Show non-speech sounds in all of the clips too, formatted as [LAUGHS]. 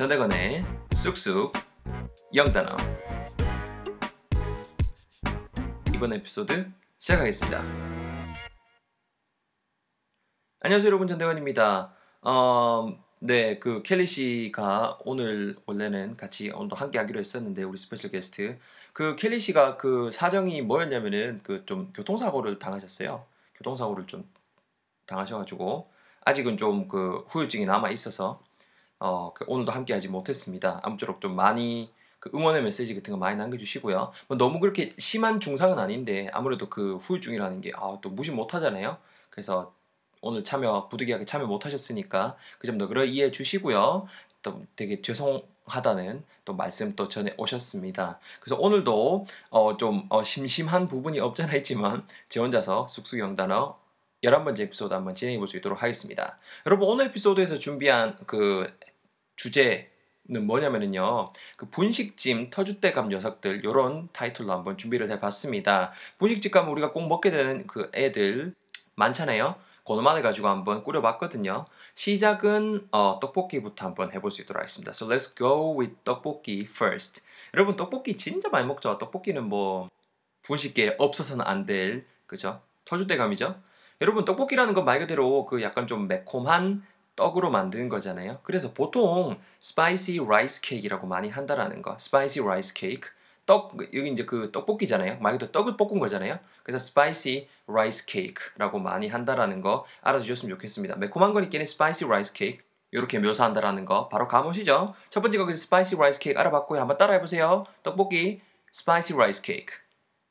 전대건의 쑥쑥 영단어 이번 에피소드 시작하겠습니다. 안녕하세요 여러분 전대건입니다. 어, 네, 그 켈리 씨가 오늘 원래는 같이 오늘도 함께 하기로 했었는데 우리 special guest 그 켈리 씨가 그 사정이 뭐였냐면은 그 좀 교통사고를 당하셨어요. 교통사고를 좀 당하셔가지고 아직은 좀 그 후유증이 남아 있어서 어, 그 오늘도 함께 하지 못했습니다. 아무쪼록 좀 많이 그 응원의 메시지 같은 거 많이 남겨주시고요. 뭐 너무 그렇게 심한 중상은 아닌데 아무래도 그 후유증이라는 게 아, 또 무시 못하잖아요. 그래서 오늘 참여 부득이하게 참여 못하셨으니까 그 점도 그러 이해해 주시고요. 또 되게 죄송하다는 또 말씀 또 전해 오셨습니다. 그래서 오늘도 어, 좀 어, 심심한 부분이 없잖아 있지만 제 혼자서 쑥쑥 영단어 11번째 에피소드 한번 진행해 볼 수 있도록 하겠습니다. 여러분 오늘 에피소드에서 준비한 그 주제는 뭐냐면은요. 그 분식찜 터줏대감 녀석들 요런 타이틀로 한번 준비를 해봤습니다. 분식집 가면 우리가 꼭 먹게 되는 그 애들 많잖아요. 고노만을 가지고 한번 꾸려봤거든요. 시작은 어, 떡볶이부터 한번 해볼 수 있도록 하겠습니다. So let's go with 떡볶이 first. 여러분 떡볶이 진짜 많이 먹죠. 떡볶이는 뭐 분식계에 없어서는 안 될 그죠? 터줏대감이죠. 여러분 떡볶이라는 건 말 그대로 그 약간 좀 매콤한 떡으로 만드는 거잖아요. 그래서 보통 spicy rice cake라고 많이 한다라는 거. spicy rice cake. 떡 여기 이제 그 떡볶이잖아요. 말 그대로 떡을 볶은 거잖아요. 그래서 spicy rice cake라고 많이 한다라는 거 알아주셨으면 좋겠습니다. 매콤한 건 있긴 해 spicy rice cake. 이렇게 묘사한다라는 거 바로 가보시죠. 첫 번째 거기 spicy rice cake 알아봤고요. 한번 따라해 보세요. 떡볶이 spicy rice cake.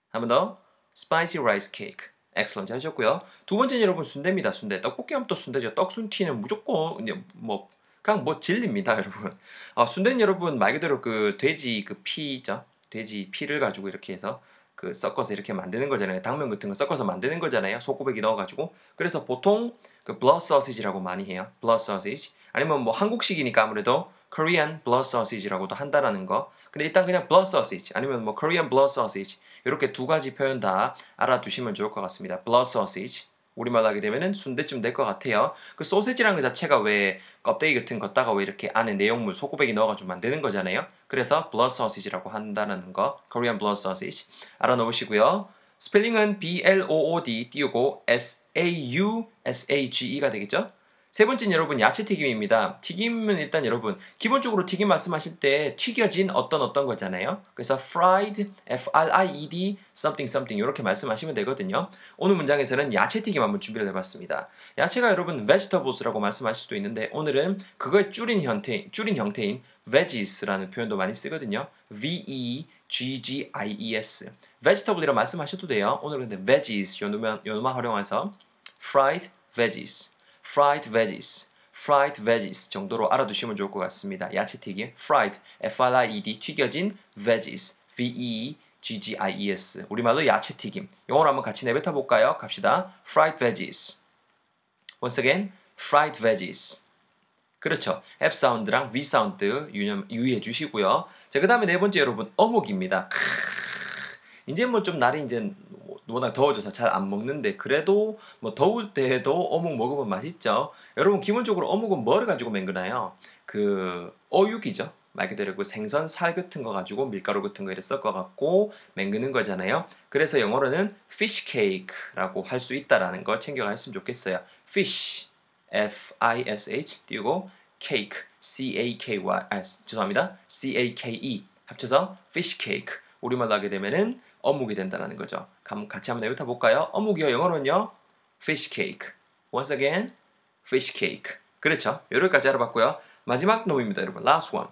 한번 더. spicy rice cake. excellent 잘하셨고요. 두 번째는 여러분 순대입니다. 순대. 떡볶이 하면 또 순대죠. 떡순튀는 무조건 뭐 그냥 뭐 진리입니다, 여러분. 어, 순대는 여러분 말 그대로 그 돼지 그 피죠. 돼지 피를 가지고 이렇게 해서 그 섞어서 이렇게 만드는 거잖아요. 당면 같은 거 섞어서 만드는 거잖아요. 소고기 넣어가지고. 그래서 보통 그 blood sausage라고 많이 해요. blood sausage. 아니면 뭐 한국식이니까 아무래도 Korean blood sausage라고도 한다라는 거. 근데 일단 그냥 blood sausage 아니면 뭐 Korean blood sausage 이렇게 두 가지 표현 다 알아두시면 좋을 것 같습니다. blood sausage 우리말로 하게 되면은 순대쯤 될 것 같아요. 그 소세지라는 그 자체가 왜 껍데기 같은 거 걷다가 왜 이렇게 안에 내용물 소고백이 넣어가지고 만드는 거잖아요. 그래서 blood sausage라고 한다는 거, Korean blood sausage 알아놓으시고요. 스펠링은 B L O O D 띄우고 S A U S A G E가 되겠죠? 세 번째는 여러분 야채 튀김입니다. 튀김은 일단 여러분 기본적으로 튀김 말씀하실 때 튀겨진 어떤 어떤 거잖아요. 그래서 fried, F-R-I-E-D, something something 이렇게 말씀하시면 되거든요. 오늘 문장에서는 야채 튀김 한번 준비를 해봤습니다. 야채가 여러분 vegetables라고 말씀하실 수도 있는데 오늘은 그거의 줄인 형태, 줄인 형태인 veggies라는 표현도 많이 쓰거든요. V-E-G-G-I-E-S vegetable이라 말씀하셔도 돼요. 오늘은 근데 veggies 요놈만, 요놈만 활용해서 fried veggies fried veggies, fried veggies 정도로 알아두시면 좋을 것 같습니다. 야채 튀김, fried, F-R-I-E-D, 튀겨진 veggies, V-E-G-G-I-E-S. 우리말로 야채튀김. 영어로 한번 같이 내뱉어 볼까요? 갑시다. fried veggies. Once again, fried veggies. 그렇죠. F 사운드랑 V 사운드 유의해 주시고요. 자, 그 다음에 네 번째 여러분, 어묵입니다. 이제 뭐 좀 날이 이제 워낙 더워져서 잘 안 먹는데 그래도 뭐 더울 때도 어묵 먹으면 맛있죠. 여러분 기본적으로 어묵은 뭐를 가지고 맹그나요? 그 어육이죠. 말 그대로 그 생선 살 같은 거 가지고 밀가루 같은 거 이렇게 섞어 갖고 맹그는 거잖아요. 그래서 영어로는 fish cake라고 할 수 있다라는 거 챙겨갔으면 좋겠어요. fish F I S H 띄우고 cake C A K Y 아, 죄송합니다. C A K E 합쳐서 fish cake 우리말로 하게 되면은 어묵이 된다는 거죠. 같이 한번 내뱉어 볼까요? 어묵이요. 영어로는요. fish cake. Once again, fish cake. 그렇죠. 여기까지 알아봤고요. 마지막 놈입니다, 여러분. last one.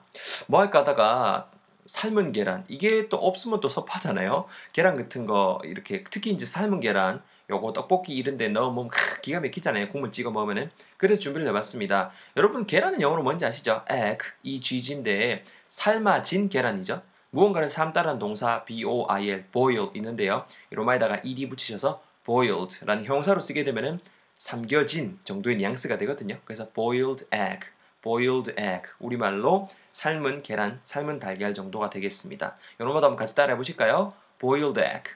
뭐 할까 하다가 삶은 계란. 이게 또 없으면 또 섭하잖아요. 계란 같은 거 이렇게 특히 이제 삶은 계란 요거 떡볶이 이런 데 넣어 먹으면 기가 막히잖아요. 국물 찍어 먹으면은. 그래서 준비를 해봤습니다. 여러분 계란은 영어로 뭔지 아시죠? egg, 이 G인데 삶아진 계란이죠. 무언가를 삶다라는 동사 boil, boil 있는데요. 로마에다가 ed 붙이셔서 boiled라는 형사로 쓰게 되면은 삼겨진 정도의 뉘앙스가 되거든요. 그래서 boiled egg, boiled egg 우리말로 삶은 계란, 삶은 달걀 정도가 되겠습니다. 여러분도 한번 같이 따라해 보실까요? boiled egg,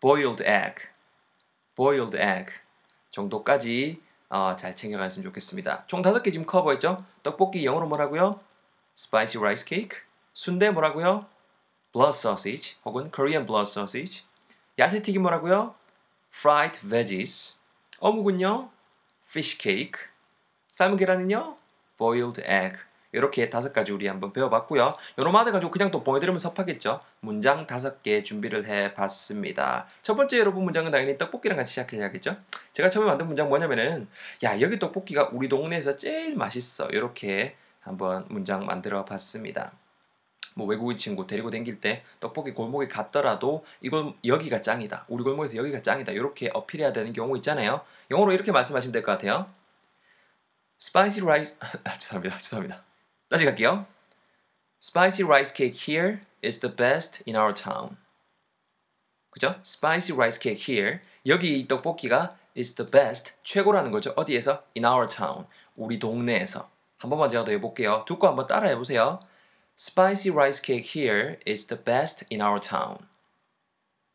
boiled egg, boiled egg 정도까지 어, 잘 챙겨갔으면 좋겠습니다. 총 다섯 개 지금 커버했죠? 떡볶이 영어로 뭐라고요? spicy rice cake. 순대 뭐라고요? blood sausage 혹은 Korean blood sausage. 야채튀김 뭐라고요? fried veggies. 어묵은요? fish cake. 삶은 계란은요? boiled egg. 이렇게 다섯 가지 우리 한번 배워봤고요. 요로마드 가지고 그냥 또 보여드리면 섭하겠죠. 문장 다섯 개 준비를 해봤습니다. 첫 번째 여러분 문장은 당연히 떡볶이랑 같이 시작해야겠죠. 제가 처음에 만든 문장 뭐냐면은 야 여기 떡볶이가 우리 동네에서 제일 맛있어. 이렇게 한번 문장 만들어 봤습니다. 뭐 외국인 친구 데리고 댕길 때 떡볶이 골목에 갔더라도 이건 여기가 짱이다. 우리 골목에서 여기가 짱이다. 이렇게 어필해야 되는 경우 있잖아요. 영어로 이렇게 말씀하시면 될 것 같아요. Spicy rice [LAUGHS] 아, 죄송합니다. 죄송합니다. 다시 갈게요. Spicy rice cake here is the best in our town. 그죠? Spicy rice cake here. 여기 이 떡볶이가 is the best. 최고라는 거죠. 어디에서? In our town. 우리 동네에서. 한 번만 제가 더 해볼게요. 듣고 한번 따라 해보세요. Spicy rice cake here is the best in our town.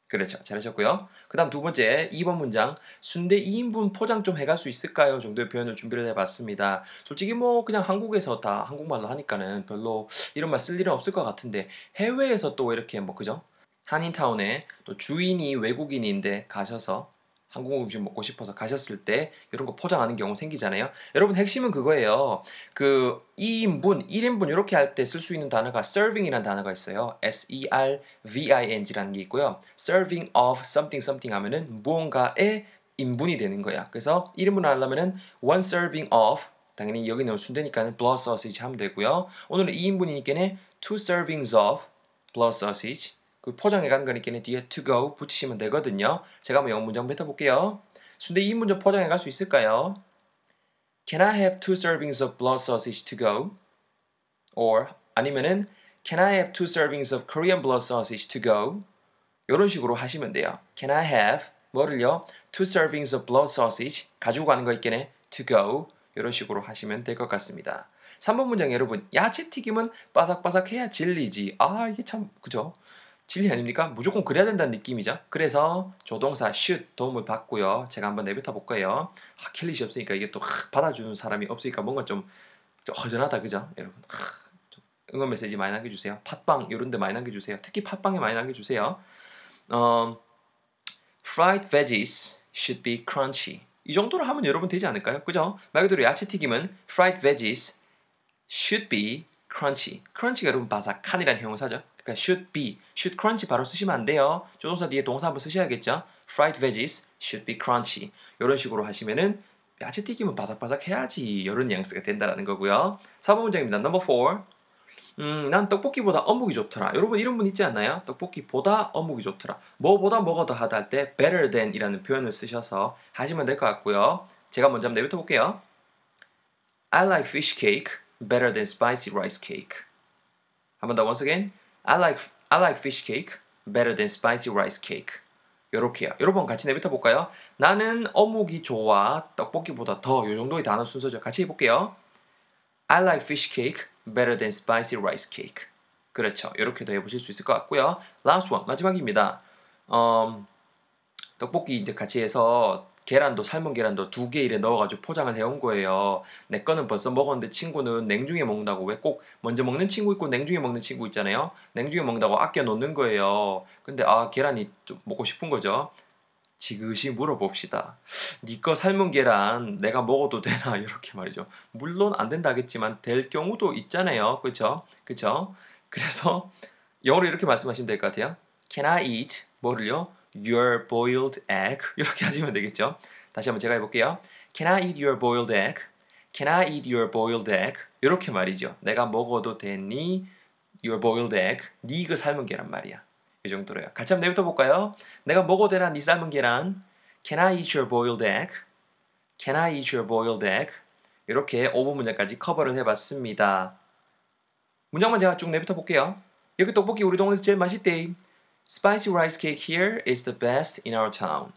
그렇죠. 잘하셨고요. 그 다음 두 번째, 2번 문장. 순대 2인분 포장 좀 해갈 수 있을까요? 정도의 표현을 준비를 해봤습니다. 솔직히 뭐 그냥 한국에서 다 한국말로 하니까는 별로 이런 말 쓸 일은 없을 것 같은데 해외에서 또 이렇게 뭐 그죠? 한인타운에 또 주인이 외국인인데 가셔서 한국 음식 먹고 싶어서 가셨을 때 이런 거 포장하는 경우 생기잖아요. 여러분 핵심은 그거예요. 그 2인분, 1인분 이렇게 할 때 쓸 수 있는 단어가 serving이라는 단어가 있어요. S E R V I N G라는 게 있고요. serving of something something 하면은 무언가의 인분이 되는 거야. 그래서 1인분 하려면은 one serving of 당연히 여기는 순대니까는 blood sausage 하면 되고요. 오늘은 2인분이니까는 two servings of blood sausage 그 포장해 가는 거니까 뒤에 to go 붙이시면 되거든요. 제가 한번 영어 문장 뱉어볼게요. 순대 2인분 좀 포장해 갈 수 있을까요? Can I have two servings of blood sausage to go? or 아니면은 Can I have two servings of Korean blood sausage to go? 이런 식으로 하시면 돼요. Can I have 뭐를요? Two servings of blood sausage 가지고 가는 거 있겠네. To go 이런 식으로 하시면 될 것 같습니다. 3번 문장 여러분 야채 튀김은 바삭바삭해야 진리지. 아 이게 참 그죠? 진리 아닙니까? 무조건 그래야 된다는 느낌이죠. 그래서 조동사 should 도움을 받고요. 제가 한번 내뱉어 볼 거예요. 아, 킬릿이 없으니까 이게 또 하, 받아주는 사람이 없으니까 뭔가 좀, 좀 허전하다 그죠? 여러분 하, 좀 응원 메시지 많이 남겨주세요. 팟빵 이런 데 많이 남겨주세요. 특히 팟빵에 많이 남겨주세요. 어, fried veggies should be crunchy. 이 정도로 하면 여러분 되지 않을까요? 그죠? 말 그대로 야채 튀김은 fried veggies should be crunchy. crunchy가 여러분 바삭한이라는 형용사죠. 그러니까 should be, should crunchy 바로 쓰시면 안 돼요. 조동사 뒤에 동사 한번 쓰셔야겠죠. Fried veggies should be crunchy. 이런 식으로 하시면은 야채 튀김은 바삭바삭 해야지 이런 뉘앙스가 된다라는 거고요. 4번 문장입니다. Number 4. 음, 난 떡볶이보다 어묵이 좋더라. 여러분 이런 분 있지 않나요? 떡볶이보다 어묵이 좋더라. 뭐보다 뭐가 더 하다 할 때 better than 이라는 표현을 쓰셔서 하시면 될 것 같고요. 제가 먼저 한번 내뱉어 볼게요. I like fish cake better than spicy rice cake. 한번 더 once again. I like I like fish cake better than spicy rice cake. 요렇게요. 여러분 같이 내뱉어 볼까요? 나는 어묵이 좋아. 떡볶이보다 더. 요 정도의 단어 순서죠. 같이 해볼게요. I like fish cake better than spicy rice cake. 그렇죠. 이렇게도 해보실 수 있을 것 같고요. Last one 마지막입니다. 음, 떡볶이 이제 같이 해서 계란도 삶은 계란도 두개 이래 넣어가지고 포장을 해온 거예요. 내 거는 벌써 먹었는데 친구는 냉중에 먹는다고 왜 꼭 먼저 먹는 친구 있고 냉중에 먹는 친구 있잖아요. 냉중에 먹는다고 아껴 놓는 거예요. 근데 아 계란이 좀 먹고 싶은 거죠. 지그시 물어봅시다. 니거 삶은 계란 내가 먹어도 되나 [LAUGHS] 이렇게 말이죠. 물론 안 된다 하겠지만 될 경우도 있잖아요. 그렇죠? 그렇죠? 그래서 영어로 이렇게 말씀하시면 될 것 같아요. Can I eat 뭐를요? Your boiled egg [LAUGHS] 이렇게 하시면 되겠죠. 다시 한번 제가 해볼게요. Can I eat your boiled egg? Can I eat your boiled egg? 이렇게 말이죠. 내가 먹어도 되니 your boiled egg? 네그 삶은 계란 말이야. 이 정도로요. 같이 한번 내뱉어 볼까요? 내가 먹어도 되나 네 삶은 계란? Can I eat your boiled egg? Can I eat your boiled egg? 이렇게 5분 문장까지 커버를 해봤습니다. 문장만 제가 쭉 내뱉어 볼게요. 여기 떡볶이 우리 동네에서 제일 맛있대. Spicy rice cake here is the best in our town.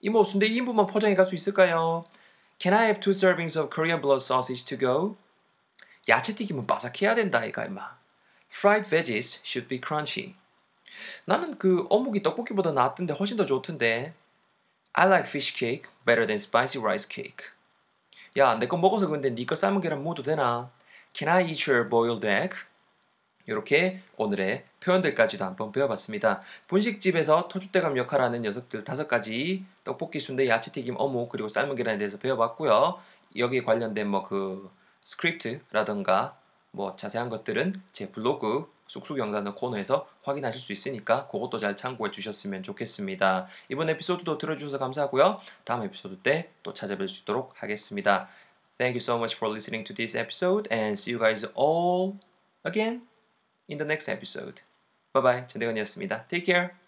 이모 순대 2인분만 포장해 갈 수 있을까요? Can I have two servings of Korean blood sausage to go? 야채 튀김은 바삭해야 된다 이가 임마. Fried veggies should be crunchy. 나는 그 어묵이 떡볶이보다 낫던데 훨씬 더 좋던데. I like fish cake better than spicy rice cake. 야, 내 거 먹어서 근데 네 거 삶은 계란 먹어도 되나? Can I eat your boiled egg? 이렇게 오늘의 표현들까지도 한번 배워봤습니다. 분식집에서 터줏대감 역할하는 녀석들 다섯 가지 떡볶이, 순대, 야채튀김, 어묵 그리고 삶은 계란에 대해서 배워봤고요. 여기에 관련된 뭐 그 스크립트라던가 뭐 자세한 것들은 제 블로그 쑥쑥 영단어 코너에서 확인하실 수 있으니까 그것도 잘 참고해 주셨으면 좋겠습니다. 이번 에피소드도 들어주셔서 감사하고요. 다음 에피소드 때 또 찾아뵐 수 있도록 하겠습니다. Thank you so much for listening to this episode and see you guys all again in the next episode. Bye bye. 전대건이었습니다. Take care.